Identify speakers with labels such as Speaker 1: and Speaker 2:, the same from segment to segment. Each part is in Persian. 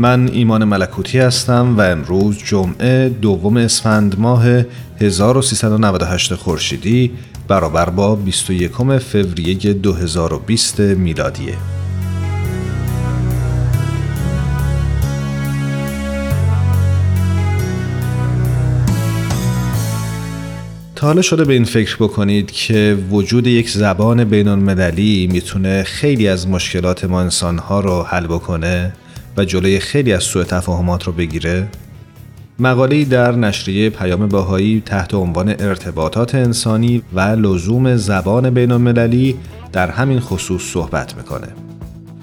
Speaker 1: من ایمان ملکوتی هستم و امروز جمعه دوم اسفند ماه 1398 خورشیدی برابر با 21 فوریه 2020 میلادیه. تا حالا شده به این فکر بکنید که وجود یک زبان بین المللی می‌تونه خیلی از مشکلات ما انسانها رو حل بکنه و جلوی خیلی از سوء تفاهمات رو بگیره؟ مقاله در نشریه پیام باهایی تحت عنوان ارتباطات انسانی و لزوم زبان بین المللی در همین خصوص صحبت می‌کنه.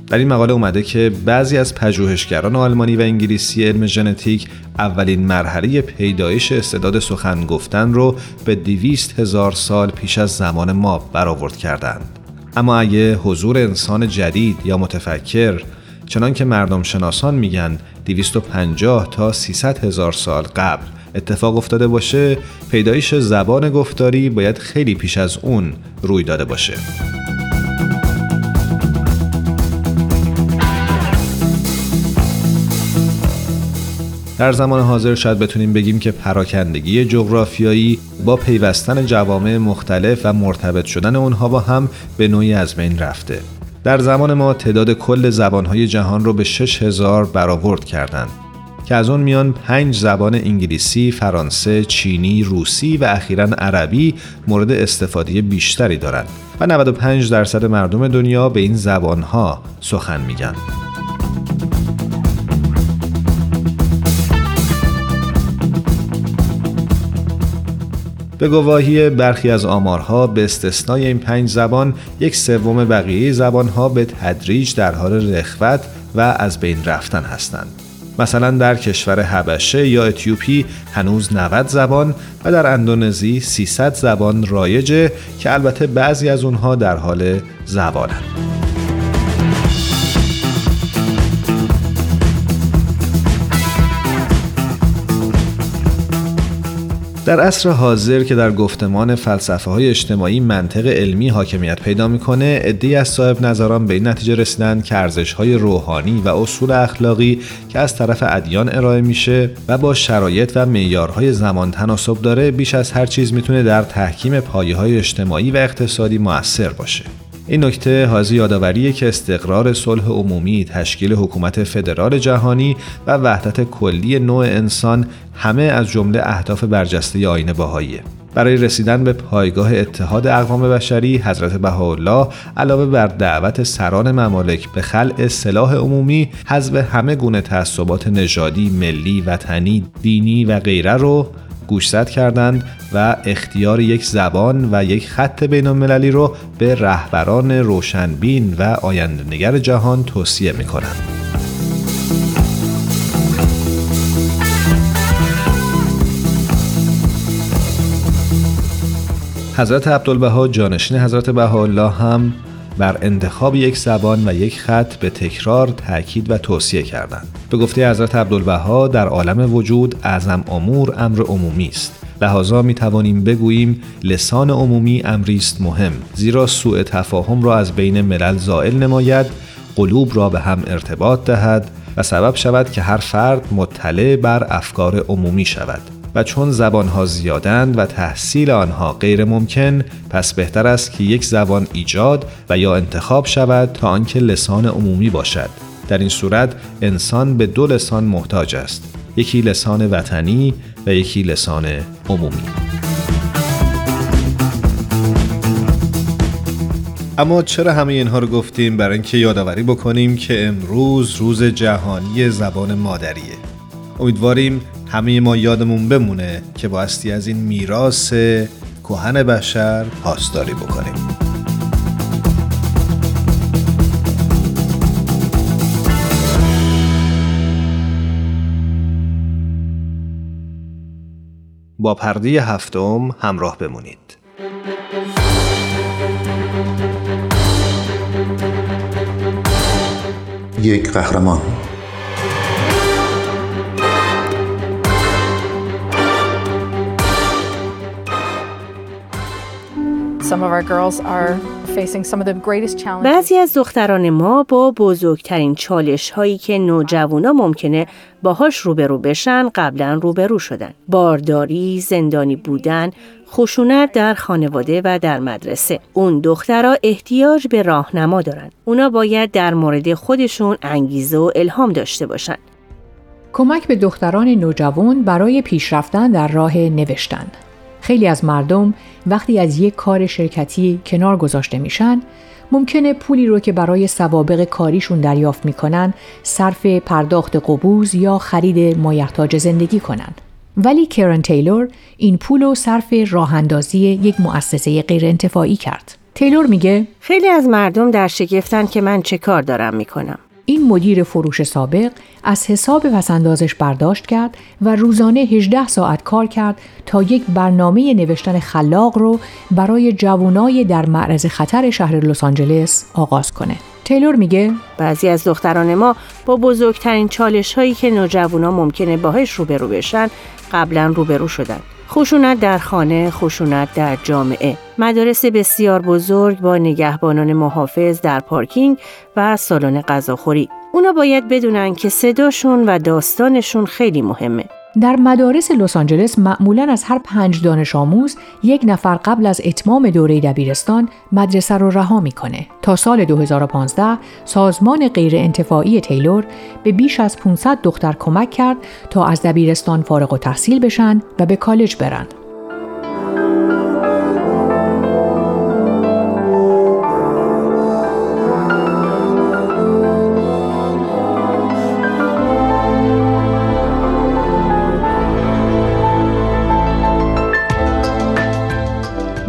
Speaker 1: در این مقاله اومده که بعضی از پژوهشگران آلمانی و انگلیسی علم ژنتیک اولین مرحله پیدایش استعداد سخن گفتن رو به دویست هزار سال پیش از زمان ما برآورد کردند. اما اگه حضور انسان جدید یا متفکر چنان که مردم شناسان میگن 250 تا 300 هزار سال قبل اتفاق افتاده باشه پیدایش زبان گفتاری باید خیلی پیش از اون روی داده باشه. در زمان حاضر شاید بتونیم بگیم که پراکندگی جغرافیایی با پیوستن جوامع مختلف و مرتبط شدن اونها با هم به نوعی از بین رفته. در زمان ما تعداد کل زبانهای جهان رو به 6000 برآورد کردند که از اون میان پنج زبان انگلیسی، فرانسه، چینی، روسی و اخیرا عربی مورد استفاده بیشتری دارند و 95 درصد مردم دنیا به این زبانها سخن میگن. به گواهی برخی از آمارها به استثنای این پنج زبان یک سوم بقیه زبانها به تدریج در حال رخوت و از بین رفتن هستند. مثلا در کشور حبشه یا اتیوپی هنوز 90 زبان و در اندونزی 300 زبان رایجه که البته بعضی از اونها در حال زبانند. در عصر حاضر که در گفتمان فلسفه های اجتماعی منطق علمی حاکمیت پیدا می‌کنه عدهای از صاحب نظران به این نتیجه رسیدن که ارزش های روحانی و اصول اخلاقی که از طرف ادیان ارائه میشه و با شرایط و معیارهای زمان تناسب داره بیش از هر چیز می‌تونه در تحکیم پایه های اجتماعی و اقتصادی موثر باشه. این نکته حاضی یادآوریه که استقرار صلح عمومی، تشکیل حکومت فدرال جهانی و وحدت کلی نوع انسان همه از جمله اهداف برجسته آین باهاییه. برای رسیدن به پایگاه اتحاد اقوام بشری حضرت بهاءالله علاوه بر دعوت سران ممالک به خلع سلاح عمومی حذف همه گونه تعصبات نژادی ملی وطنی دینی و غیره رو گوشزد کردند و اختیار یک زبان و یک خط بین المللی رو به رهبران روشنبین و آیندهنگر جهان توصیه می کنند. حضرت عبدالبها جانشین حضرت بهاءالله هم بر انتخاب یک زبان و یک خط به تکرار تاکید و توصیه کردند. به گفته حضرت عبدالبها در عالم وجود اعظم امور امر عمومی است. لحاظا می توانیم بگوییم لسان عمومی امری است مهم زیرا سوء تفاهم را از بین ملل زائل نماید قلوب را به هم ارتباط دهد و سبب شود که هر فرد مطلع بر افکار عمومی شود. و چون زبانها زیادند و تحصیل آنها غیر ممکن پس بهتر است که یک زبان ایجاد و یا انتخاب شود تا آنکه لسان عمومی باشد. در این صورت انسان به دو لسان محتاج است. یکی لسان وطنی و یکی لسان عمومی. اما چرا همه اینها رو گفتیم؟ برای اینکه یادآوری بکنیم که امروز روز جهانی زبان مادریه. امیدواریم همه ما یادمون بمونه که بایستی از این میراث کهن بشر پاسداری بکنیم. با پرده هفتم همراه بمونید.
Speaker 2: یک قهرمان.
Speaker 3: بعضی از دختران ما با بزرگترین چالش هایی که نوجوانا ممکنه باهاش روبرو بشن قبلا روبرو شدن. بارداری، زندانی بودن، خشونت در خانواده و در مدرسه. اون دخترها احتیاج به راهنما دارن. اونا باید در مورد خودشون انگیزه و الهام داشته باشن.
Speaker 4: کمک به دختران نوجوان برای پیشرفتن در راه نوشتن خیلی از مردم وقتی از یک کار شرکتی کنار گذاشته میشن ممکنه پولی رو که برای سوابق کاریشون دریافت می‌کنن صرف پرداخت قبوز یا خرید مایحتاج زندگی کنن. ولی کرن تیلور این پول رو صرف راه اندازی یک مؤسسه غیر انتفاعی کرد. تیلور میگه
Speaker 3: خیلی از مردم در شگفتن که من چه کار دارم می‌کنم.
Speaker 4: این مدیر فروش سابق از حساب پسندازش برداشت کرد و روزانه 18 ساعت کار کرد تا یک برنامه نوشتن خلاق رو برای جوانای در معرض خطر شهر لس آنجلس آغاز کنه. تیلور میگه
Speaker 3: بعضی از دختران ما با بزرگترین چالش هایی که نوجوانا ممکنه باهاش روبرو بشن قبلا روبرو شدن. خشونت در خانه، خشونت در جامعه. مدارس بسیار بزرگ با نگهبانان محافظ در پارکینگ و سالن غذاخوری. اونا باید بدونن که صداشون و داستانشون خیلی مهمه.
Speaker 4: در مدارس لس آنجلس معمولا از هر پنج دانش آموز یک نفر قبل از اتمام دوره دبیرستان مدرسه رو رها می‌کنه. تا سال 2015 سازمان غیر انتفاعی تیلور به بیش از 500 دختر کمک کرد تا از دبیرستان فارغ و تحصیل بشن و به کالج برن.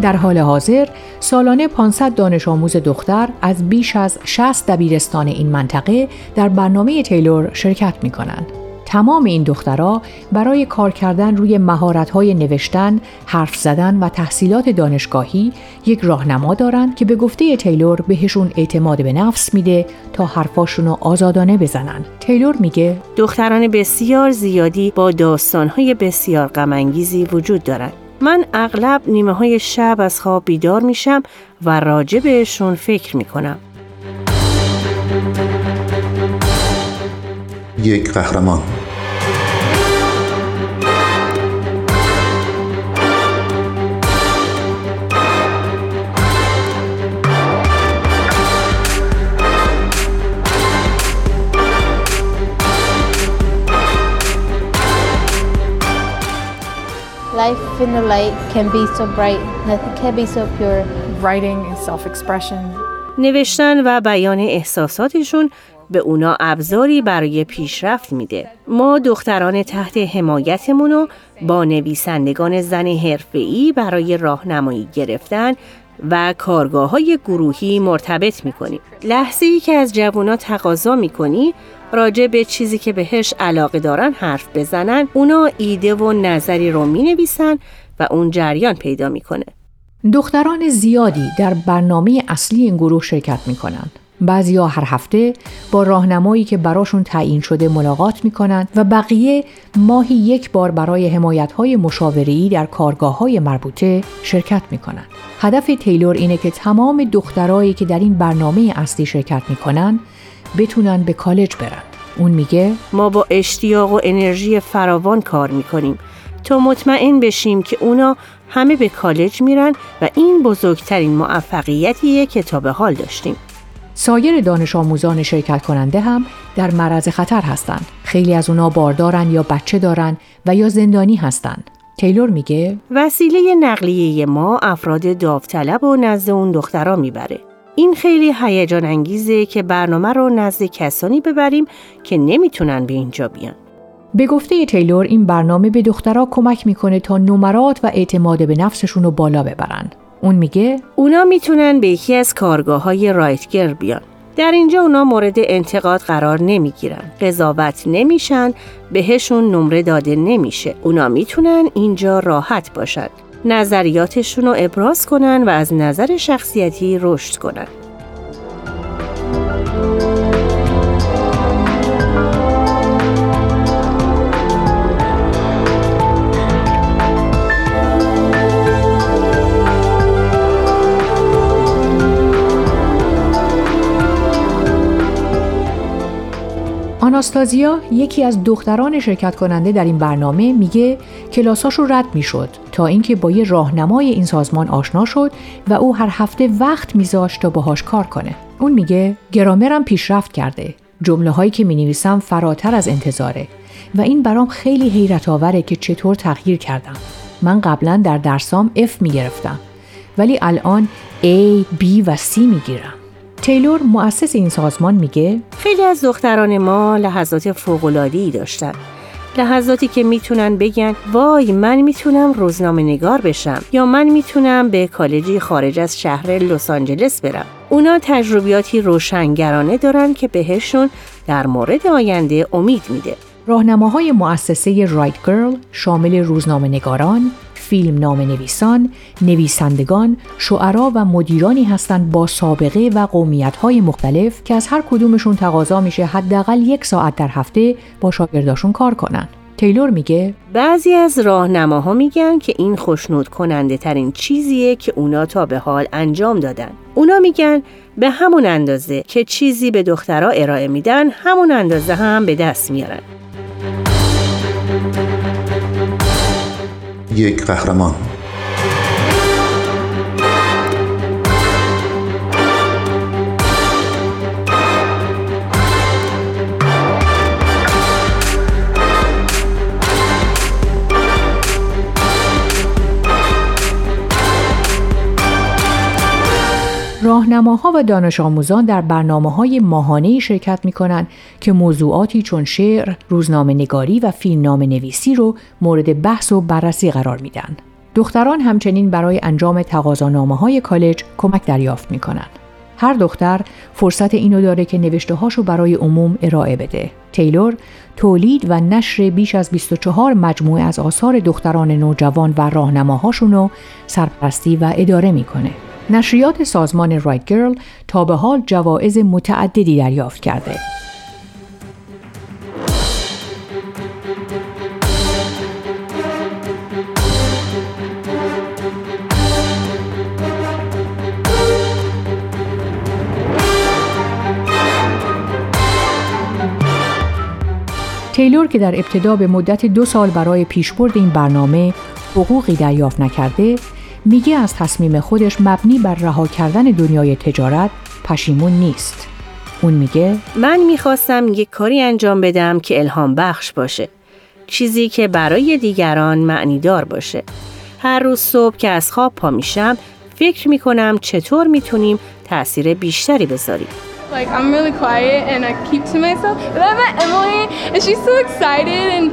Speaker 4: در حال حاضر سالانه 500 دانش آموز دختر از بیش از 60 دبیرستان این منطقه در برنامه تیلور شرکت می کنند. تمام این دخترها برای کار کردن روی مهارت‌های نوشتن، حرف زدن و تحصیلات دانشگاهی یک راهنما دارند که به گفته تیلور بهشون اعتماد به نفس میده تا حرفاشون رو آزادانه بزنن. تیلور میگه
Speaker 3: دختران بسیار زیادی با داستانهای بسیار غمانگیزی وجود دارند. من اغلب نیمه های شب از خواب بیدار میشم و راجع بهشون فکر می‌کنم.
Speaker 2: یک قهرمان
Speaker 5: life in the light can be so bright, nothing can be so pure. Writing and self-expression.
Speaker 3: نوشتن و بیان احساساتشون به اونا ابزاری برای پیشرفت میده. ما دختران تحت حمایتمون رو با نویسندگان زن حرفه‌ای برای راهنمایی گرفتن و کارگاه های گروهی مرتبط می‌کنیم. لحظه ای که از جوونا تقاضا می‌کنی راجع به چیزی که بهش علاقه دارن حرف بزنن اونا ایده و نظری رو می نویسن و اون جریان پیدا می‌کنه.
Speaker 4: دختران زیادی در برنامه اصلی این گروه شرکت می‌کنن. بعضیا هر هفته با راهنمایی که براشون تعیین شده ملاقات می‌کنن و بقیه ماهی یک بار برای حمایت های مشاوری در کارگاه های مربوطه شرکت می‌کنن. هدف تیلور اینه که تمام دخترایی که در این برنامه اصلی شرکت می‌کنن بتونن به کالج برن. اون میگه
Speaker 3: ما با اشتیاق و انرژی فراوان کار می‌کنیم تا مطمئن بشیم که اونا همه به کالج میرن و این بزرگترین موفقیتیه که تا به حال داشتیم.
Speaker 4: سایر دانش آموزان شرکت کننده هم در معرض خطر هستند. خیلی از اونا باردارن یا بچه دارن و یا زندانی هستند. تیلور میگه
Speaker 3: وسیله نقلیه ما افراد داوطلب و نزد اون دخترا می‌بره. این خیلی هیجان انگیزه که برنامه رو نزد کسانی ببریم که نمی‌تونن به اینجا بیان.
Speaker 4: به گفته تیلور این برنامه به دخترها کمک می‌کنه تا نمرات و اعتماد به نفسشون رو بالا ببرن. اون میگه
Speaker 3: اونا می‌تونن به یکی از کارگاه های رایتگر بیان. در اینجا اونا مورد انتقاد قرار نمی‌گیرن. قضاوت نمیشن، بهشون نمره داده نمیشه. اونا می‌تونن اینجا راحت باشن. نظریاتشون رو ابراز کنن و از نظر شخصیتی رشد کنن.
Speaker 4: آناستازیا یکی از دختران شرکت کننده در این برنامه میگه کلاساش رو رد می‌شد تا اینکه با یه راهنمای این سازمان آشنا شد و او هر هفته وقت میذاشت تا باهاش کار کنه. اون میگه گرامرم پیشرفت کرده. جمله هایی که می نویسم فراتر از انتظاره و این برام خیلی حیرت آوره که چطور تغییر کردم. من قبلا در درسام F می گرفتم ولی الان A, B و C می گیرم. تیلور مؤسس این سازمان میگه
Speaker 3: خیلی از دختران ما لحظات فوق‌العاده‌ای داشتن. لحظاتی که می‌تونن بگن وای من می‌تونم روزنامه نگار بشم یا من می‌تونم به کالجی خارج از شهر لس آنجلس برم. اونا تجربیاتی روشنگرانه دارن که بهشون در مورد آینده امید میده.
Speaker 4: راهنماهای مؤسسه رایت گرل شامل روزنامه نگاران، فیلم نام نویسان، نویسندگان، شعرا و مدیرانی هستند با سابقه و قومیت‌های مختلف که از هر کدومشون تقاضا میشه حداقل یک ساعت در هفته با شاگرداشون کار کنن. تیلور میگه
Speaker 3: بعضی از راهنماها میگن که این خوشنود کننده ترین چیزیه که اونا تا به حال انجام دادن. اونا میگن به همون اندازه که چیزی به دخترها ارائه میدن همون اندازه هم به دست میارن.
Speaker 2: یک قهرمان.
Speaker 4: راهنماها و دانش آموزان در برنامه های ماهانه شرکت می کنند که موضوعاتی چون شعر، روزنامه نگاری و فیلمنامه نویسی رو مورد بحث و بررسی قرار میدن. دختران همچنین برای انجام تقاضانامه های کالج کمک دریافت می کنند. هر دختر فرصت اینو داره که نوشته هاشو برای عموم ارائه بده. تیلور تولید و نشر بیش از 24 مجموعه از آثار دختران نوجوان و راهنماهاشون رو سرپرستی و اداره می‌کنه. نشریات سازمان رایت گرل تا به حال جوایز متعددی دریافت کرده. تیلور که در ابتدا به مدت دو سال برای پیشبرد این برنامه حقوقی دریافت نکرده میگه از تصمیم خودش مبنی بر رها کردن دنیای تجارت پشیمون نیست. اون میگه
Speaker 3: من می‌خواستم یک کاری انجام بدم که الهام بخش باشه. چیزی که برای دیگران معنیدار باشه. هر روز صبح که از خواب پا میشم فکر می‌کنم چطور می‌تونیم تاثیر بیشتری بذاریم.
Speaker 6: Like I'm really quiet and I keep to myself. But I met Emily and she's so excited and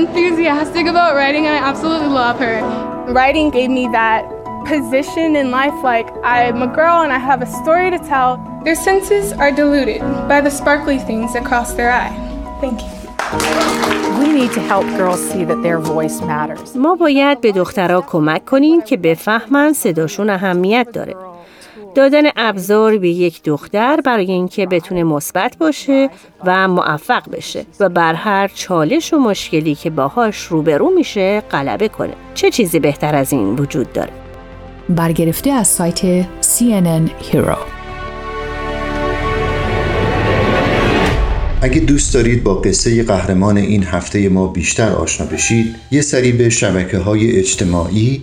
Speaker 6: enthusiastic about writing and I absolutely love her. Writing gave me that position in life like I'm a girl and I have a story to tell. Their senses are diluted by the sparkly things that cross their eye. Thank you.
Speaker 7: We need to help girls see that their voice matters.
Speaker 3: ما باید به دخترها کمک کنیم که بفهمن صداشون اهمیت داره. دادن ابزار به یک دختر برای اینکه بتونه مثبت باشه و موفق بشه و بر هر چالش و مشکلی که باهاش روبرو میشه غلبه کنه. چه چیزی بهتر از این وجود داره؟
Speaker 4: برگرفته از سایت CNN Hero.
Speaker 2: اگه دوست دارید با قصه قهرمان این هفته ما بیشتر آشنا بشید یه سری به شبکه های اجتماعی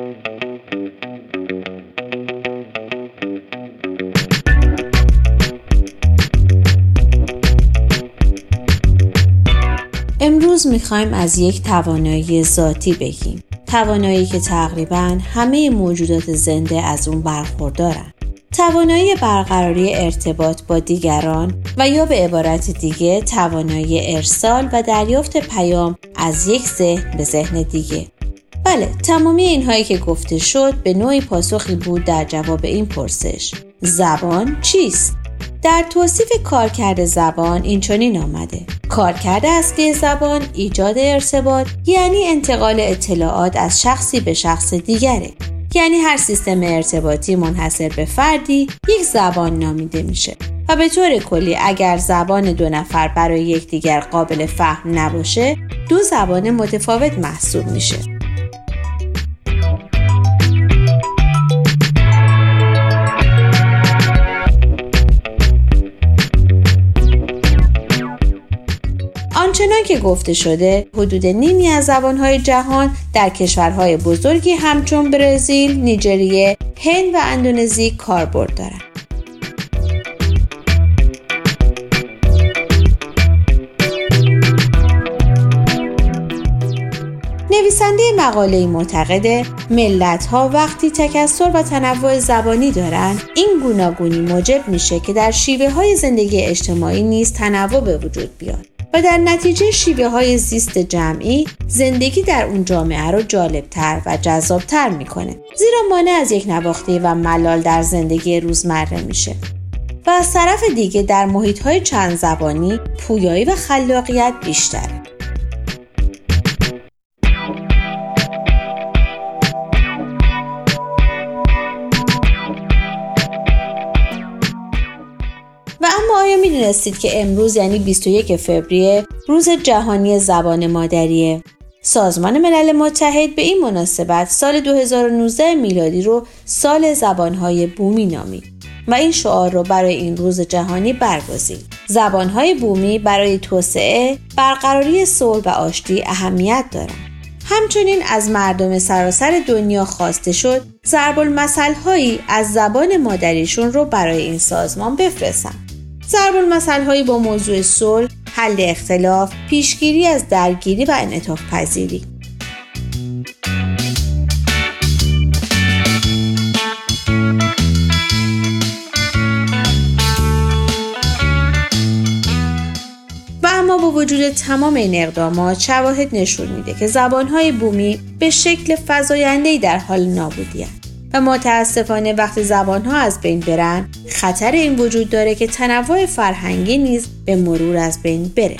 Speaker 8: امروز می‌خوایم از یک توانایی ذاتی بگیم. توانایی که تقریبا همه موجودات زنده از اون برخوردارن. توانایی برقراری ارتباط با دیگران و یا به عبارت دیگه توانایی ارسال و دریافت پیام از یک ذهن به ذهن دیگه. بله تمامی اینهایی که گفته شد به نوعی پاسخی بود در جواب این پرسش. زبان چیست؟ در توصیف کارکرد زبان این چنین آمده. کارکرد اصلی زبان ایجاد ارتباط یعنی انتقال اطلاعات از شخصی به شخص دیگره. یعنی هر سیستم ارتباطی منحصر به فردی یک زبان نامیده میشه. و به طور کلی اگر زبان دو نفر برای یکدیگر قابل فهم نباشه دو زبان متفاوت محسوب میشه. آنچنان که گفته شده حدود نیمی از زبانهای جهان در کشورهای بزرگی همچون برزیل، نیجریه، هند و اندونزی کاربرد دارند. نویسنده مقاله معتقده ملت ها وقتی تکسر و تنوع زبانی دارند این گوناگونی موجب میشه که در شیوه های زندگی اجتماعی نیز تنوع به وجود بیاد و در نتیجه شیوه های زیست جمعی زندگی در اون جامعه رو جالبتر و جذابتر می‌کنه. زیرا مانع از یک نواخته و ملال در زندگی روزمره میشه. و از طرف دیگه در محیط های چند زبانی پویایی و خلاقیت بیشتره. می‌دونستید که امروز یعنی 21 فوریه روز جهانی زبان مادریه؟ سازمان ملل متحد به این مناسبت سال 2019 میلادی رو سال زبانهای بومی نامید و این شعار رو برای این روز جهانی برگزید. زبانهای بومی برای توسعه، برقراری صلح و آشتی اهمیت دارند. همچنین از مردم سراسر دنیا خواسته شد ضرب هایی از زبان مادریشون رو برای این سازمان بفرستن. ضرب هایی با موضوع صلح، حل اختلاف، پیشگیری از درگیری و انعطاف پذیری. با وجود تمام این اقدامات شواهد نشون میده که زبانهای بومی به شکل فضایندهی در حال نابودی و متاسفانه وقتی زبانها از بین برن خطر این وجود داره که تنوع فرهنگی نیز به مرور از بین بره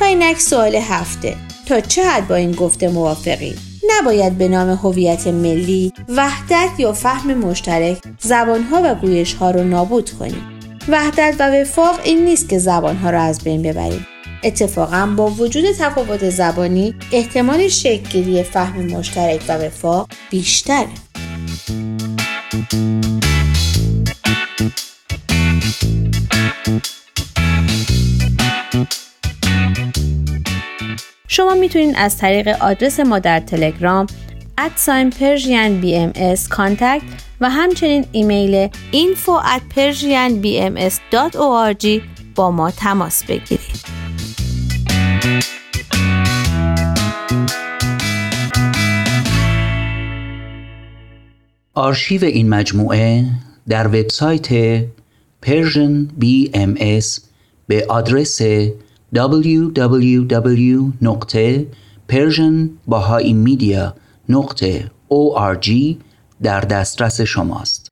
Speaker 8: و اینک سوال هفته تا چه حد با این گفته موافقی؟ نباید به نام هویت ملی، وحدت یا فهم مشترک زبانها و گویشها رو نابود کنیم. وحدت و وفاق این نیست که زبانها را از بین ببریم. اتفاقا با وجود تفاوت زبانی احتمال شکلگیری فهم مشترک و وفاق بیشتره. شما می‌تونید از طریق آدرس ما در تلگرام at sign Persian BMS contact و همچنین ایمیل info at persianbms.org با ما تماس بگیرید.
Speaker 9: آرشیو این مجموعه در وبسایت Persian BMS به آدرس www.persianbahaimedia.org در دسترس شماست.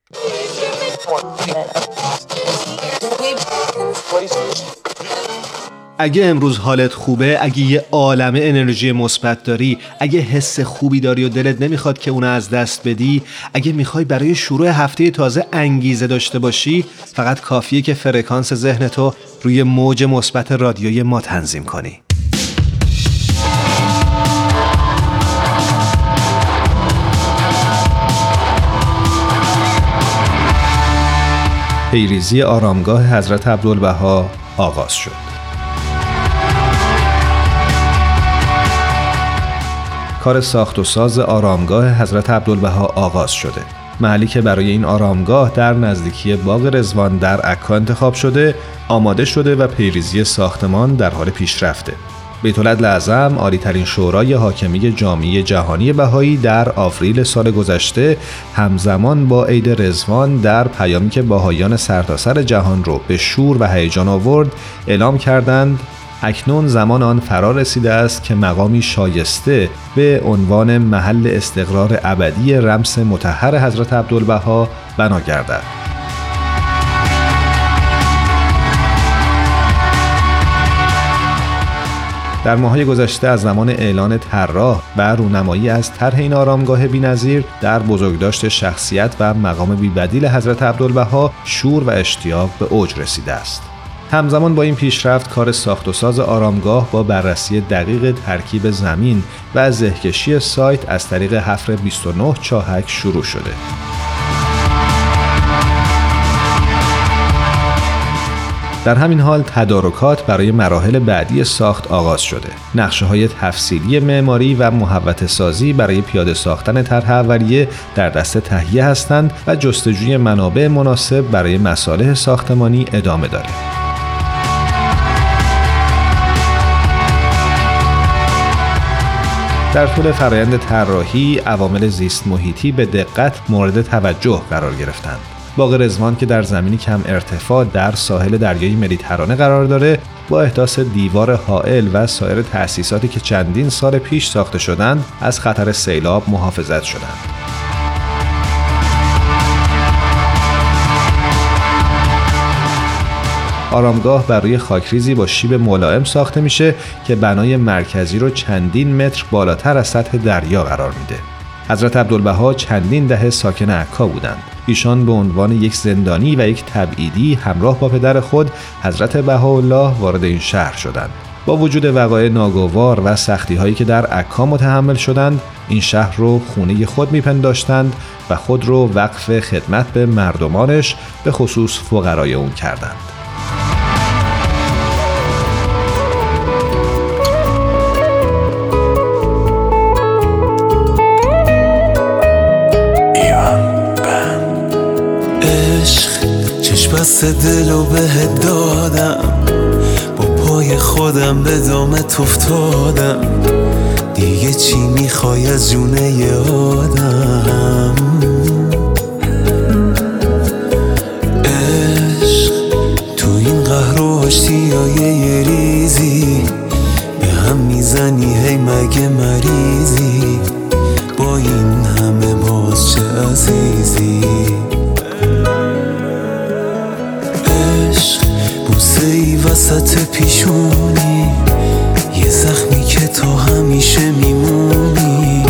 Speaker 1: اگه امروز حالت خوبه اگه یه عالمه انرژی مثبت داری اگه حس خوبی داری و دلت نمی‌خواد که اونو از دست بدی اگه می‌خوای برای شروع هفته تازه انگیزه داشته باشی فقط کافیه که فرکانس ذهن تو روی موج مثبت رادیوی ما تنظیم کنی پیریزی آرامگاه حضرت عبدالبها آغاز شد. کار ساخت و ساز آرامگاه حضرت عبدالبها آغاز شده. محلی که برای این آرامگاه در نزدیکی باغ رزوان در عکا انتخاب شده آماده شده و پیریزی ساختمان در حال پیشرفته. بیت لعظم عالی ترین شورای حاکمی جامعه جهانی بهایی در آوریل سال گذشته همزمان با عید رزوان در پیامی که بهاییان سرتاسر جهان رو به شور و هیجان آورد اعلام کردند اکنون زمان آن فرا رسیده است که مقامی شایسته به عنوان محل استقرار ابدی رمس متحر حضرت عبدالبها بنا گردد. در ماهای گذشته از زمان اعلان طراح و رونمایی از طرح این آرامگاه بینظیر در بزرگداشت شخصیت و مقام بیبدیل حضرت عبدالبها شور و اشتیاق به اوج رسیده است. همزمان با این پیشرفت کار ساخت و ساز آرامگاه با بررسی دقیق ترکیب زمین و زهکشی سایت از طریق حفر 29 چاهک شروع شده. در همین حال تدارکات برای مراحل بعدی ساخت آغاز شده. نقشه های تفصیلی معماری و محوت سازی برای پیاده ساختن طرح اولیه در دست تهیه هستند و جستجوی منابع مناسب برای مصالح ساختمانی ادامه دارد. در طول فرایند طراحی عوامل زیست محیطی به دقت مورد توجه قرار گرفتند. باغ رزوان که در زمینی کم ارتفاع در ساحل دریای مدیترانه قرار داره با احداث دیوار حائل و سایر تأسیساتی که چندین سال پیش ساخته شدند از خطر سیلاب محافظت شدند. آرامگاه برای خاکریزی با شیب ملائم ساخته میشه که بنای مرکزی رو چندین متر بالاتر از سطح دریا قرار میده. حضرت عبدالبها چندین دهه ساکن عکا بودند. ایشان به عنوان یک زندانی و یک تبعیدی همراه با پدر خود حضرت بهاءالله وارد این شهر شدند. با وجود وقایع ناگوار و سختی هایی که در عکا متحمل شدند این شهر رو خونه خود میپنداشتند و خود رو وقف خدمت به مردمانش به خصوص فقرای اون کردند
Speaker 10: دست دلو به دادم. با پای خودم به دامت افتادم. دیگه چی می‌خوای از جونه آدم؟ عشق تو این قهر و یه ریزی. به هم می‌زنی هی مگه مریضی؟ با این همه باز چه عزیزی؟ وسط پیشونی. یه زخمی که تو همیشه میمونی.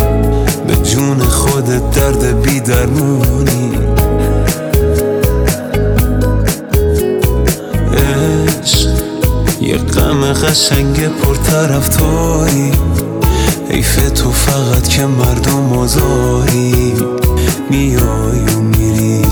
Speaker 10: به جون خودت درد بی درمونی عشق یه غم قشنگ پرطرفداری. حیف تو فقط که مردم آزاری. میای و میری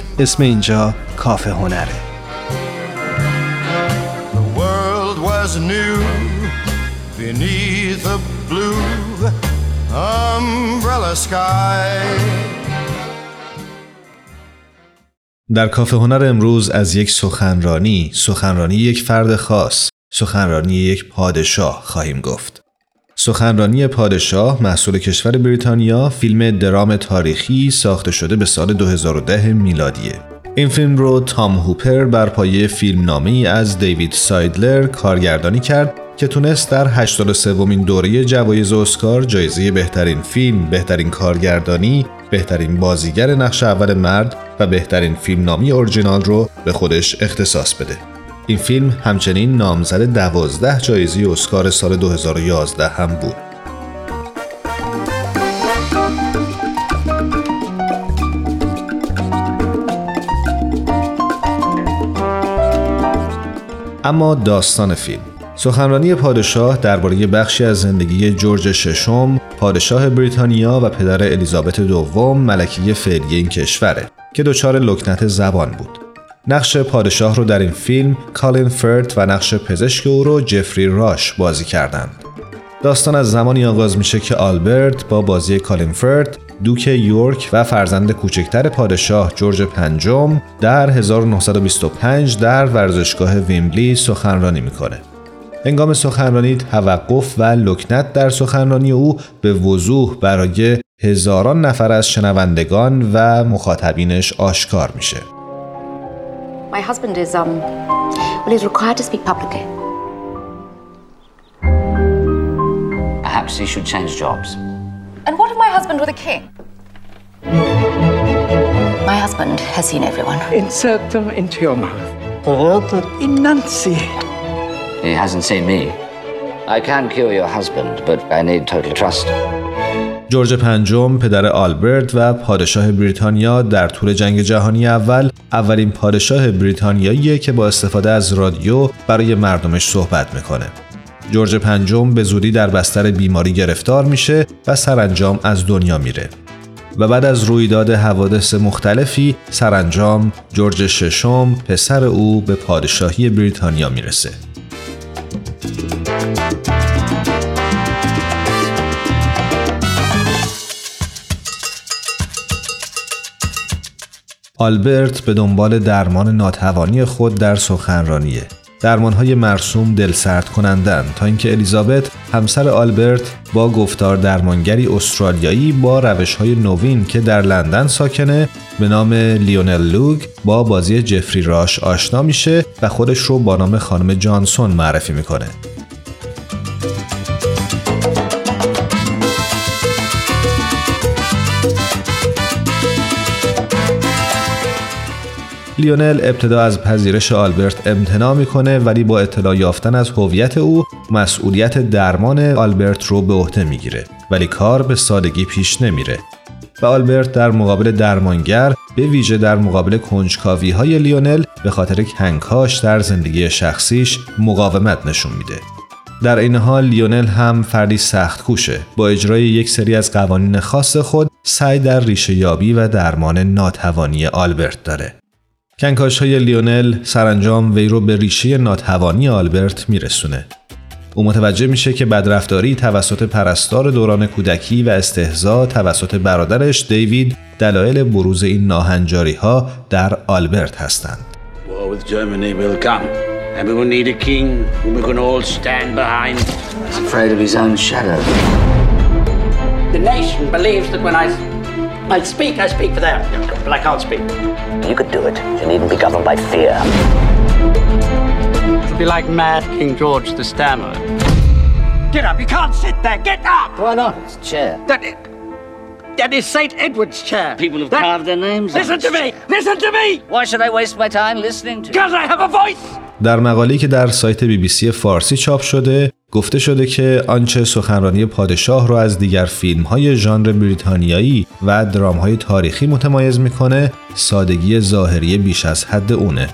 Speaker 1: اسم اینجا کافه هنره
Speaker 11: The world was new beneath a blue umbrella sky
Speaker 1: در کافه هنر امروز از یک سخنرانی، سخنرانی یک فرد خاص، سخنرانی یک پادشاه خواهیم گفت. سخنرانی پادشاه محصول کشور بریتانیا فیلم درام تاریخی ساخته شده به سال 2010 میلادیه. این فیلم رو تام هوپر بر پایه فیلم نامه از دیوید سایدلر کارگردانی کرد که تونست در 83 ومین دوره جوایز اسکار جایزه بهترین فیلم، بهترین کارگردانی، بهترین بازیگر نقش اول مرد و بهترین فیلم نامی اورجینال رو به خودش اختصاص بده. این فیلم همچنین نامزد دوازده جایزه اسکار سال 2011 هم بود. اما داستان فیلم سخنرانی پادشاه درباره بخشی از زندگی جورج ششم پادشاه بریتانیا و پدر الیزابت دوم ملکه فعلی این کشوره که دچار لکنت زبان بود نقش پادشاه رو در این فیلم کالین فرت و نقش پزشک او رو جفری راش بازی کردند داستان از زمانی آغاز میشه که آلبرت با بازی کالین فرت دوک یورک و فرزند کوچکتر پادشاه جورج پنجم در 1925 در ورزشگاه ویمبلی سخنرانی می‌کنه. هنگام سخنرانی توقف و لکنت در سخنرانی او به وضوح برای هزاران نفر از شنوندگان و مخاطبینش آشکار میشه.
Speaker 12: My husband is um well he's required to speak publicly.
Speaker 13: Perhaps he should change jobs.
Speaker 12: And what of my husband with a king? My husband has seen everyone.
Speaker 14: Insert them into your mouth. Or enunciate.
Speaker 13: He hasn't seen me. I can cure your husband, but I need total trust.
Speaker 1: جورج پنجم پدر آلبرت و پادشاه بریتانیا در طول جنگ جهانی اول اولین پادشاه بریتانیاییه که با استفاده از رادیو برای مردمش صحبت می‌کنه. جورج پنجم به زودی در بستر بیماری گرفتار میشه و سرانجام از دنیا میره. و بعد از رویداد حوادث مختلفی سرانجام جورج ششم پسر او به پادشاهی بریتانیا می‌رسه. آلبرت به دنبال درمان ناتوانی خود در سخنرانیه. درمانهای مرسوم دل سرد کنندن تا اینکه الیزابت همسر آلبرت با گفتار درمانگری استرالیایی با روشهای نوین که در لندن ساکنه به نام لیونل لوگ با بازی جفری راش آشنا میشه و خودش رو با نام خانم جانسون معرفی می‌کنه. لیونل ابتدا از پذیرش آلبرت امتناع می‌کنه ولی با اطلاع یافتن از هویت او مسئولیت درمان آلبرت رو به عهده می‌گیره ولی کار به سادگی پیش نمیره و آلبرت در مقابل درمانگر به ویژه در مقابل کنجکاوی های لیونل به خاطر کنکاش در زندگی شخصیش مقاومت نشون میده. در این حال لیونل هم فردی سخت کوشه با اجرای یک سری از قوانین خاص خود سعی در ریشه یابی و درمان ناتوانی آلبرت داره. کنکاش های لیونل سرانجام وی رو به ریشه ناتوانی آلبرت میرسونه. او متوجه میشه که بدرفتاری توسط پرستار دوران کودکی و استهزا توسط برادرش دیوید دلایل بروز این ناهنجاری ها در آلبرت هستند.
Speaker 15: I speak, I speak for them, but I can't speak.
Speaker 13: You could do it. You needn't be governed by fear.
Speaker 15: It'll be like mad King George the Stammer. Get up, you can't sit there, get up!
Speaker 13: Why not? It's a chair.
Speaker 15: That, that is St. Edward's chair.
Speaker 13: People have
Speaker 15: That-
Speaker 13: carved their names
Speaker 15: Listen
Speaker 13: on
Speaker 15: to me, listen to me!
Speaker 13: Why should I waste my time listening to
Speaker 15: Because I have a voice!
Speaker 1: در مقاله‌ای که در سایت بی بی سی فارسی چاپ شده گفته شده که آنچه سخنرانی پادشاه را از دیگر فیلم های ژانر بریتانیایی و درام های تاریخی متمایز می‌کنه سادگی ظاهری بیش از حد اونه.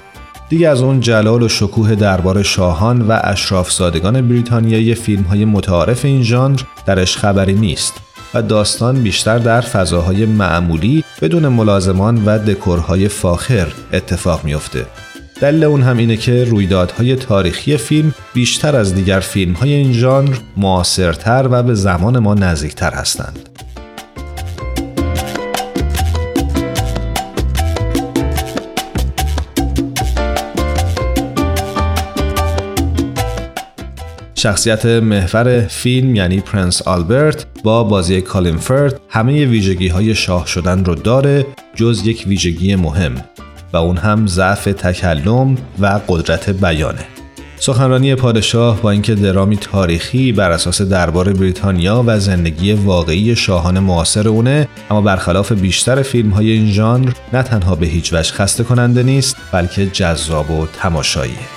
Speaker 1: دیگه از اون جلال و شکوه دربار شاهان و اشراف زادگان بریتانیایی فیلم های متعارف این ژانر درش خبری نیست و داستان بیشتر در فضاهای معمولی بدون ملازمان و دکورهای فاخر اتفاق میافته. دلیل اون هم اینه که رویدادهای تاریخی فیلم بیشتر از دیگر فیلمهای این ژانر معاصرتر و به زمان ما نزدیکتر هستند. شخصیت محور فیلم یعنی پرنس آلبرت با بازی کالین فرد همه ویژگی های شاه شدن رو داره جز یک ویژگی مهم و اون هم ضعف تکلم و قدرت بیانه. سخنرانی پادشاه با اینکه درامی تاریخی بر اساس دربار بریتانیا و زندگی واقعی شاهان معاصر اونه اما برخلاف بیشتر فیلم های این ژانر نه تنها به هیچ وجه خسته کننده نیست بلکه جذاب و تماشاییه.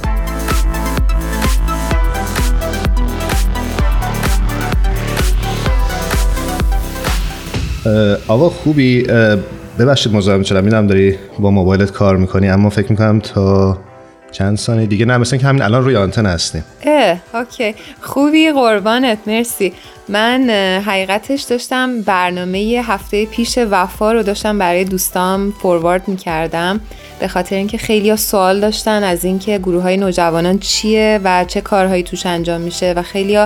Speaker 1: آقا خوبی؟ ببخشید مزاحم شدم. می‌دونم داری با موبایلت کار می‌کنی اما فکر می‌کنم تا چند ثانیه دیگه. نه مثل که همین الان روی آنتن هستیم.
Speaker 16: اه اوکی. خوبی قربانت. مرسی. من حقیقتش داشتم برنامه هفته پیش وفا رو داشتم برای دوستام فوروارد می‌کردم. به خاطر اینکه خیلی سوال داشتن از اینکه گروه های نوجوانان چیه و چه کارهایی توش انجام میشه و خیلی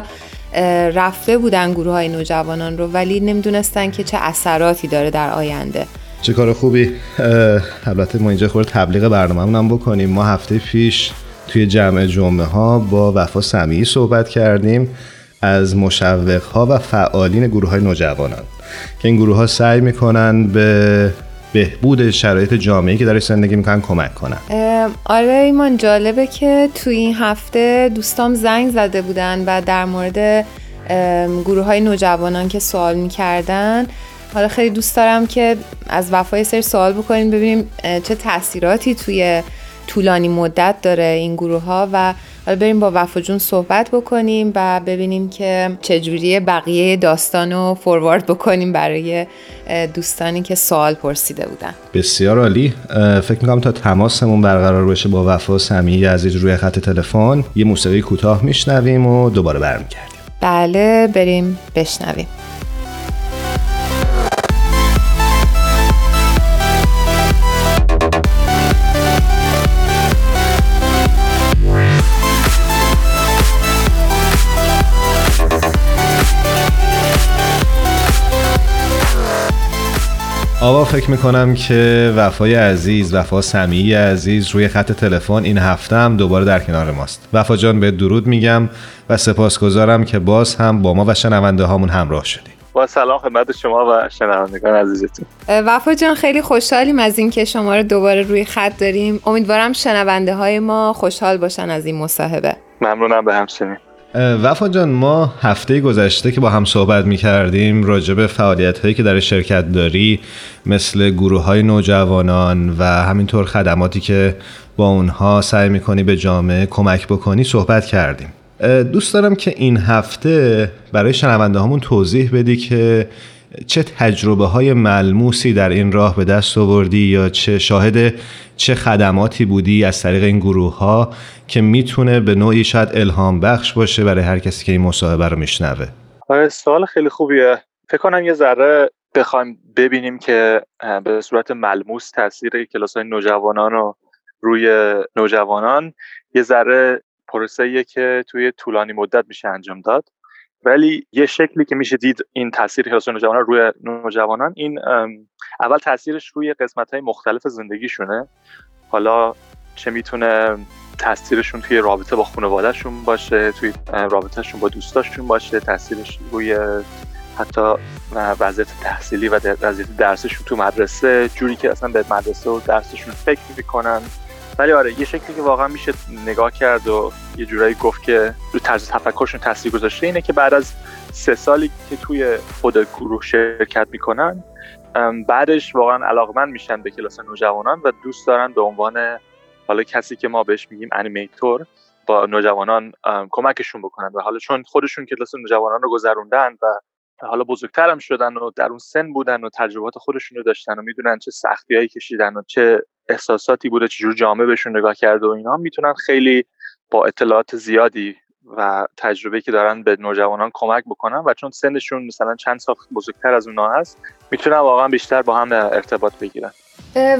Speaker 16: رفته بودن گروه های نوجوانان رو ولی نمی‌دونستن که چه اثراتی داره در آینده.
Speaker 1: چه کار خوبی؟ البته ما اینجا خورده تبلیغ برنامه هم بکنیم. ما هفته پیش توی جمع جمعه ها با وفا سمیعی صحبت کردیم از مشوق ها و فعالین گروه های نوجوانان. که این گروه ها سعی می‌کنن به بهبود شرایط جامعه که در زندگی می‌کنن کمک کنن.
Speaker 16: آره ایمان جالبه که توی این هفته دوستام زنگ زده بودن و در مورد گروه های نوجوانان که سوال می‌کردن. حالا خیلی دوست دارم که از وفای سر سوال بکنیم ببینیم چه تاثیراتی توی طولانی مدت داره این گروه ها و حالا بریم با وفا جون صحبت بکنیم و ببینیم که چجوری بقیه داستان رو فوروارد بکنیم برای دوستانی که سوال پرسیده بودن.
Speaker 1: بسیار عالی. فکر می‌کنم تا تماسمون برقرار بشه با وفا سمیعی عزیز روی خط تلفن یه موسیقی کوتاه میشنویم و دوباره برمیگردیم.
Speaker 16: بله بریم بشنویم.
Speaker 1: آقا فکر می‌کنم که وفای عزیز وفا سمیعی عزیز روی خط تلفن این هفته هم دوباره در کنار ماست. وفا جان به درود میگم و سپاسگزارم که باز هم با ما و شنونده هامون همراه شدی.
Speaker 17: با سلام خدمت شما و شنوندگان عزیزتون.
Speaker 16: وفا جان خیلی خوشحالیم از اینکه شما رو دوباره روی خط داریم. امیدوارم شنونده های ما خوشحال باشن از این مصاحبه.
Speaker 17: ممنونم به همچنین.
Speaker 1: وفا جان ما هفته گذشته که با هم صحبت می کردیم راجع به فعالیت هایی که در شرکت داری مثل گروه های نوجوانان و همینطور خدماتی که با اونها سعی می کنی به جامعه کمک بکنی صحبت کردیم. دوست دارم که این هفته برای شنونده همون توضیح بدی که چه تجربه های ملموسی در این راه به دست آوردی یا چه شاهد چه خدماتی بودی از طریق این گروه ها که می‌تونه به نوعی شاید الهام بخش باشه برای هر کسی که این مصاحبه رو میشنوه؟
Speaker 17: آره سوال خیلی خوبیه. فکر کنم یه ذره بخوایم ببینیم که به صورت ملموس تاثیر کلاس های نوجوانان رو روی نوجوانان یه ذره پروسه که توی طولانی مدت میشه انجام داد. ولی یه شکلی که میشه دید این تاثیر کلاس نوجوانان روی نوجوانان این اول تاثیرش روی قسمت های مختلف زندگیشونه. حالا چه می‌تونه تاثیرشون توی رابطه با خانوادهشون باشه توی رابطهشون با دوستاشون باشه تاثیرش روی حتی وضعیت تحصیلی و وضعیت درسشون تو مدرسه جوری که اصلا به مدرسه و درسشون فکر می‌کنن. ولی آره یه شکلی که واقعا میشه نگاه کرد و یه جورایی گفت که رو طرز تفکرشون تاثیر گذاشته اینه که بعد از سه سالی که توی خود گروه شرکت می‌کنن بعدش واقعا علاقمند میشن به کلاس نوجوانان و دوست دارن به عنوان حالا کسی که ما بهش میگیم انیمیتور با نوجوانان کمکشون بکنن. و حالا چون خودشون کلاس نوجوانان رو گذروندن و حالا بزرگتر هم شدن و در اون سن بودن و تجربات خودشون رو داشتن و می‌دونن چه سختی هایی کشیدن و چه احساساتی بوده چجور جامعه بهشون نگاه کرده و اینا می‌تونن خیلی با اطلاعات زیادی و تجربه که دارن به نوجوانان کمک بکنن و چون سنشون مثلا چند سال بزرگتر از اونا هست می‌تونن واقعا بیشتر با هم ارتباط بگیرن.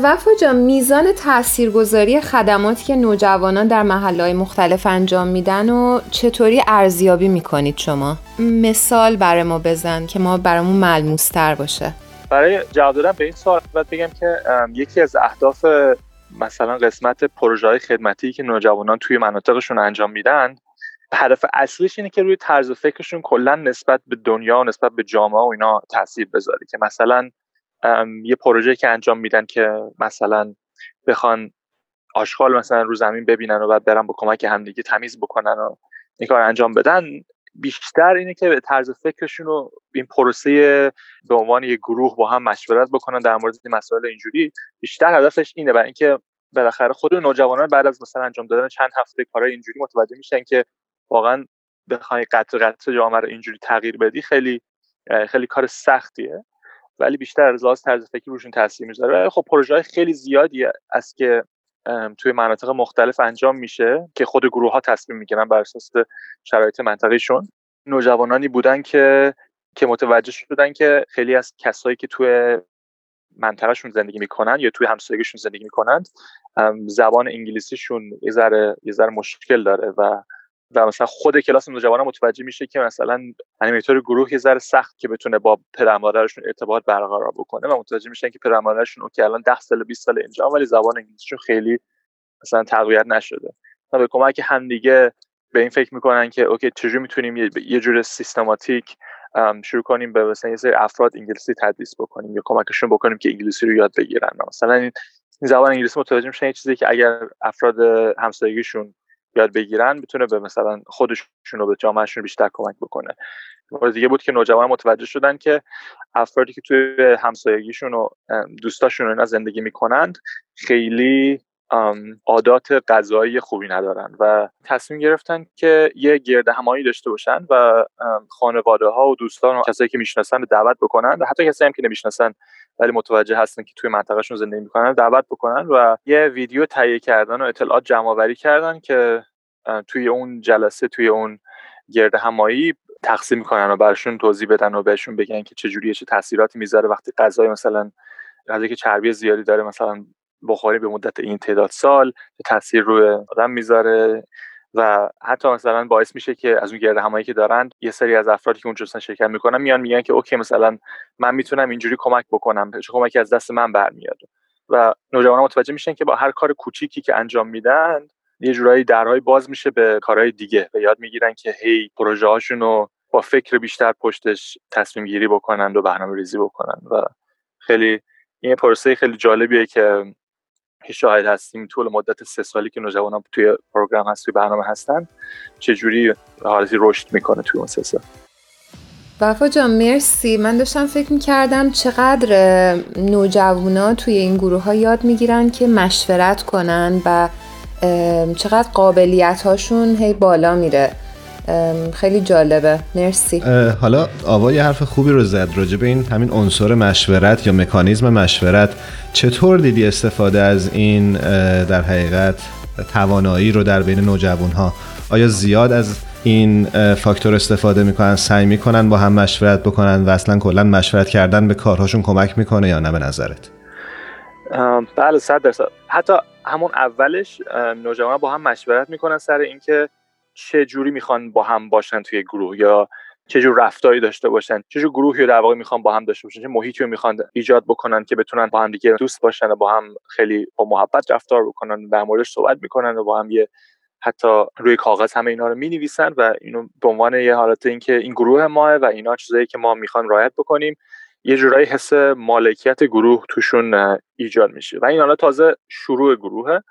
Speaker 16: وفا جان میزان تاثیرگذاری خدماتی که نوجوانان در محلهای مختلف انجام میدن و چطوری ارزیابی می‌کنید شما؟ مثال برای ما بزن که ما برامون ملموستر باشه.
Speaker 17: برای جواب دادن به این سوال باید بگم که یکی از اهداف مثلا قسمت پروژه های خدمتی که نوجوانان توی مناطقشون انجام میدن هدف اصلیش اینه که روی طرز فکرشون کلا نسبت به دنیا و نسبت به جامعه و اینا تاثیر بذاره. که مثلا یه پروژه که انجام میدن که مثلا بخوان آشغال مثلا رو زمین ببینن و بعد برن با کمک همدیگه تمیز بکنن و این کار انجام بدن بیشتر اینه که به طرز فکرشون رو این پروسه به عنوان یک گروه با هم مشورت بکنن در مورد این مسائل اینجوری. بیشتر هدفش اینه برای اینکه بالاخره خود نوجوانان بعد از مثلا انجام دادن چند هفته کارهای اینجوری متوجه میشن که واقعا بخوای قطع قطع جامعه رو اینجوری تغییر بدی خیلی خیلی کار سختیه. ولی بیشتر از لحاظ طرز فکری روشون تاثیر می‌ذاره. خب پروژه های خیلی زیادی است که توی مناطق مختلف انجام میشه که خود گروه ها تصمیم می‌گیرن بر اساس شرایط منطقهشون. نوجوانانی بودن که که متوجه شدن که خیلی از کسایی که توی منطقهشون زندگی می‌کنن یا توی همسایگیشون زندگی می‌کنند زبان انگلیسیشون یه ذره یه ذره مشکل داره و و مثلا خود کلاس نوجوانان متوجه میشه که مثلا انیمیتور گروه یه ذره سخت که بتونه با پدر مادرشون ارتباط برقرار بکنه و متوجه میشن که پدر مادرشون که الان 10 سال 20 سال اینجا ولی زبان انگلیسیشون خیلی مثلا تقویت نشده. و به کمک همدیگه به این فکر می‌کنن که اوکی چجوری می‌تونیم یه جور سیستماتیک شروع کنیم به مثلا یه سری افراد انگلیسی تدریس بکنیم یا کمکشون بکنیم که انگلیسی رو یاد بگیرن. مثلا این زبان انگلیسی متوجه میشن چیزی که اگر افراد همسایگیشون یاد بگیرن می‌تونه به مثلا خودشون رو به جامعهشون بیشتر کمک بکنه. مورد دیگه بود که نوجوان متوجه شدن که افرادی که توی همسایگیشون و دوستاشون رو زندگی می‌کنند خیلی عادات غذایی خوبی ندارن و تصمیم گرفتن که یه گرد همایی داشته باشن و خانواده ها و دوستان و کسایی که می‌شناسن دعوت بکنن و حتی کسایی هم که نمی‌شناسن ولی متوجه هستن که توی منطقهشون زندگی می‌کنن دعوت بکنن و یه ویدیو تهیه کردن و اطلاعات جمع آوری کردن که توی اون جلسه توی اون گرد همایی تقسیم می‌کنن و براشون توضیح بدن و بهشون بگن که چه جوریه چه تاثیراتی می‌ذاره وقتی غذای مثلا غذایی که چربی زیادی داره مثلا بخوری به مدت این تعداد سال تاثیر روی آدم می‌ذاره. و حتی مثلا باعث میشه که از اون گرد همایی که دارن یه سری از افرادی که اونجا شرکت می‌کنن میان میگن که اوکی مثلا من می‌تونم اینجوری کمک بکنم چه کمکی از دست من برمیاد. و نوجوانان متوجه میشن که با هر کار کوچیکی که انجام میدن یه جورایی درهای باز میشه به کارهای دیگه و یاد می‌گیرن که هی پروژه هاشون رو با فکر بیشتر پشتش تصمیم گیری بکنن و برنامه ریزی بکنن و خیلی این پروسه خیلی جالبیه که شاهد هستیم طول مدت سه سالی که نوجوانان توی پروگرام هست توی برنامه هستن چجوری حالتی رشد می‌کنه توی اون سه سال؟
Speaker 16: وفا جان مرسی. من داشتم فکر می‌کردم چقدر نوجوانا توی این گروه ها یاد می‌گیرن که مشورت کنن و چقدر قابلیت هاشون هی بالا میره. خیلی جالبه. مرسی.
Speaker 1: حالا آوا یه حرف خوبی رو زد راجع به این همین عنصر مشورت یا مکانیزم مشورت. چطور دیدی استفاده از این در حقیقت توانایی رو در بین نوجوان ها آیا زیاد از این فاکتور استفاده می‌کنن سعی می‌کنن با هم مشورت بکنن و اصلا کلا مشورت کردن به کارهاشون کمک می‌کنه یا نه به نظرت؟
Speaker 17: بله صد درصد. حتی همون اولش نوجوان با هم مشورت می‌کنن سر اینکه چه جوری می‌خوان با هم باشن توی گروه یا چه جور رفتاری داشته باشن؟ چه جور گروهی رو در واقع می‌خوان با هم داشته باشن؟ چه محیطی رو می‌خوان ایجاد بکنن که بتونن با هم دیگه دوست باشن و با هم خیلی با محبت رفتار بکنن در موردش صحبت می‌کنن و با هم یه حتی روی کاغذ همه اینا رو می و اینو به عنوان یه حالت اینکه این گروه ماه و اینا چیزایی که ما می‌خوان رعایت بکنیم یه جورایی حس مالکیت گروه توشون ایجاد میشه. و این حالا تازه شروع گروهه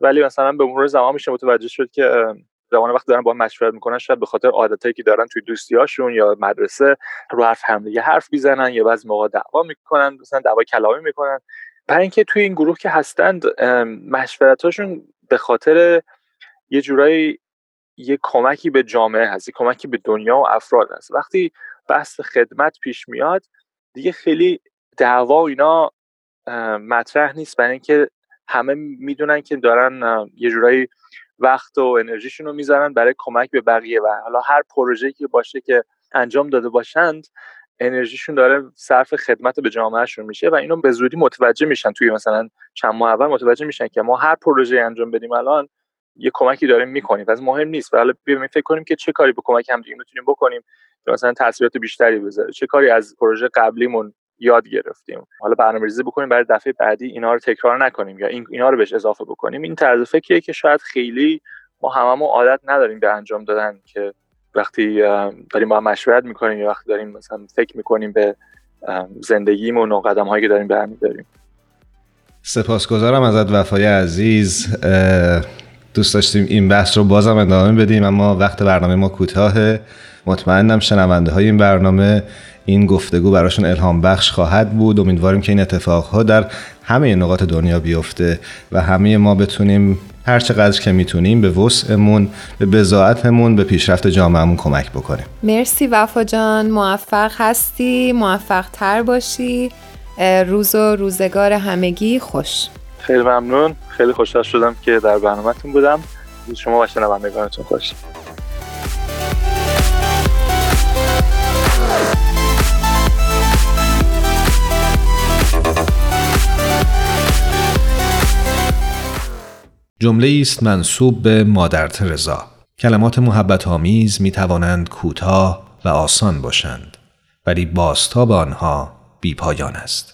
Speaker 17: ولی مثلا به مرور زمان میشه متوجه شد که زمان وقت دارن با هم مشورت می‌کنن شاید به خاطر عادتایی که دارن توی دوستیاشون یا مدرسه رو حرف هم دیگه حرف می‌زنن یا بعضی موقع دعوا می‌کنن مثلا دعوا کلامی می‌کنن. برای اینکه توی این گروه که هستند مشورتاشون به خاطر یه جورایی یه کمکی به جامعه هست یه کمکی به دنیا و افراد هست. وقتی بحث خدمت پیش میاد دیگه خیلی دعوا اینا مطرح نیست. برای اینکه همه می‌دونن که دارن یه جورایی وقت و انرژیشون رو می‌ذارن برای کمک به بقیه و حالا هر پروژه‌ای که باشه که انجام داده باشند انرژیشون داره صرف خدمت به جامعهشون میشه و اینو به زودی متوجه میشن توی مثلا چند ماه اول متوجه میشن که ما هر پروژه انجام بدیم الان یه کمکی داریم می‌کنیم. از مهم نیست. ولی بیایم فکر کنیم که چه کاری به کمک هم دیگه می‌تونیم بکنیم که مثلا تاثیرات بیشتری بذاره. چه کاری از پروژه قبلیمون یاد گرفتیم. حالا برنامه‌ریزی بکنیم برای دفعه بعدی اینا رو تکرار نکنیم یا این اینا رو بهش اضافه بکنیم. این طرز فکریه که شاید خیلی ما هممون عادت نداریم به انجام دادن که وقتی داریم با هم مشورت می‌کنیم یا وقتی داریم مثلا فکر می‌کنیم به زندگیمون و قدم هایی که داریم برمیداریم
Speaker 1: سپاسگزارم ازت وفای عزیز. دوست داشتیم این بحث رو بازم ادامه بدیم اما وقت برنامه ما کوتاهه. مطمئنم شنونده های این برنامه این گفتگو براشون الهام بخش خواهد بود. امیدواریم که این اتفاقها در همه نقاط دنیا بیفته و همه ما بتونیم هر چقدر که می‌تونیم به وسعمون به بزاعتمون به پیشرفت جامعهمون کمک بکنیم.
Speaker 16: مرسی وفا جان. موفق هستی. موفق تر باشی روز و روزگار همگی خوش.
Speaker 17: خیلی ممنون. خیلی خوشحال شدم که در برنامهتون بودم. شما و شنوندگانتون خوش.
Speaker 1: جمله است منصوب به مادر ترزا. کلمات محبت آمیز می توانند کوتاه و آسان باشند ولی بازتاب آنها بی پایان است.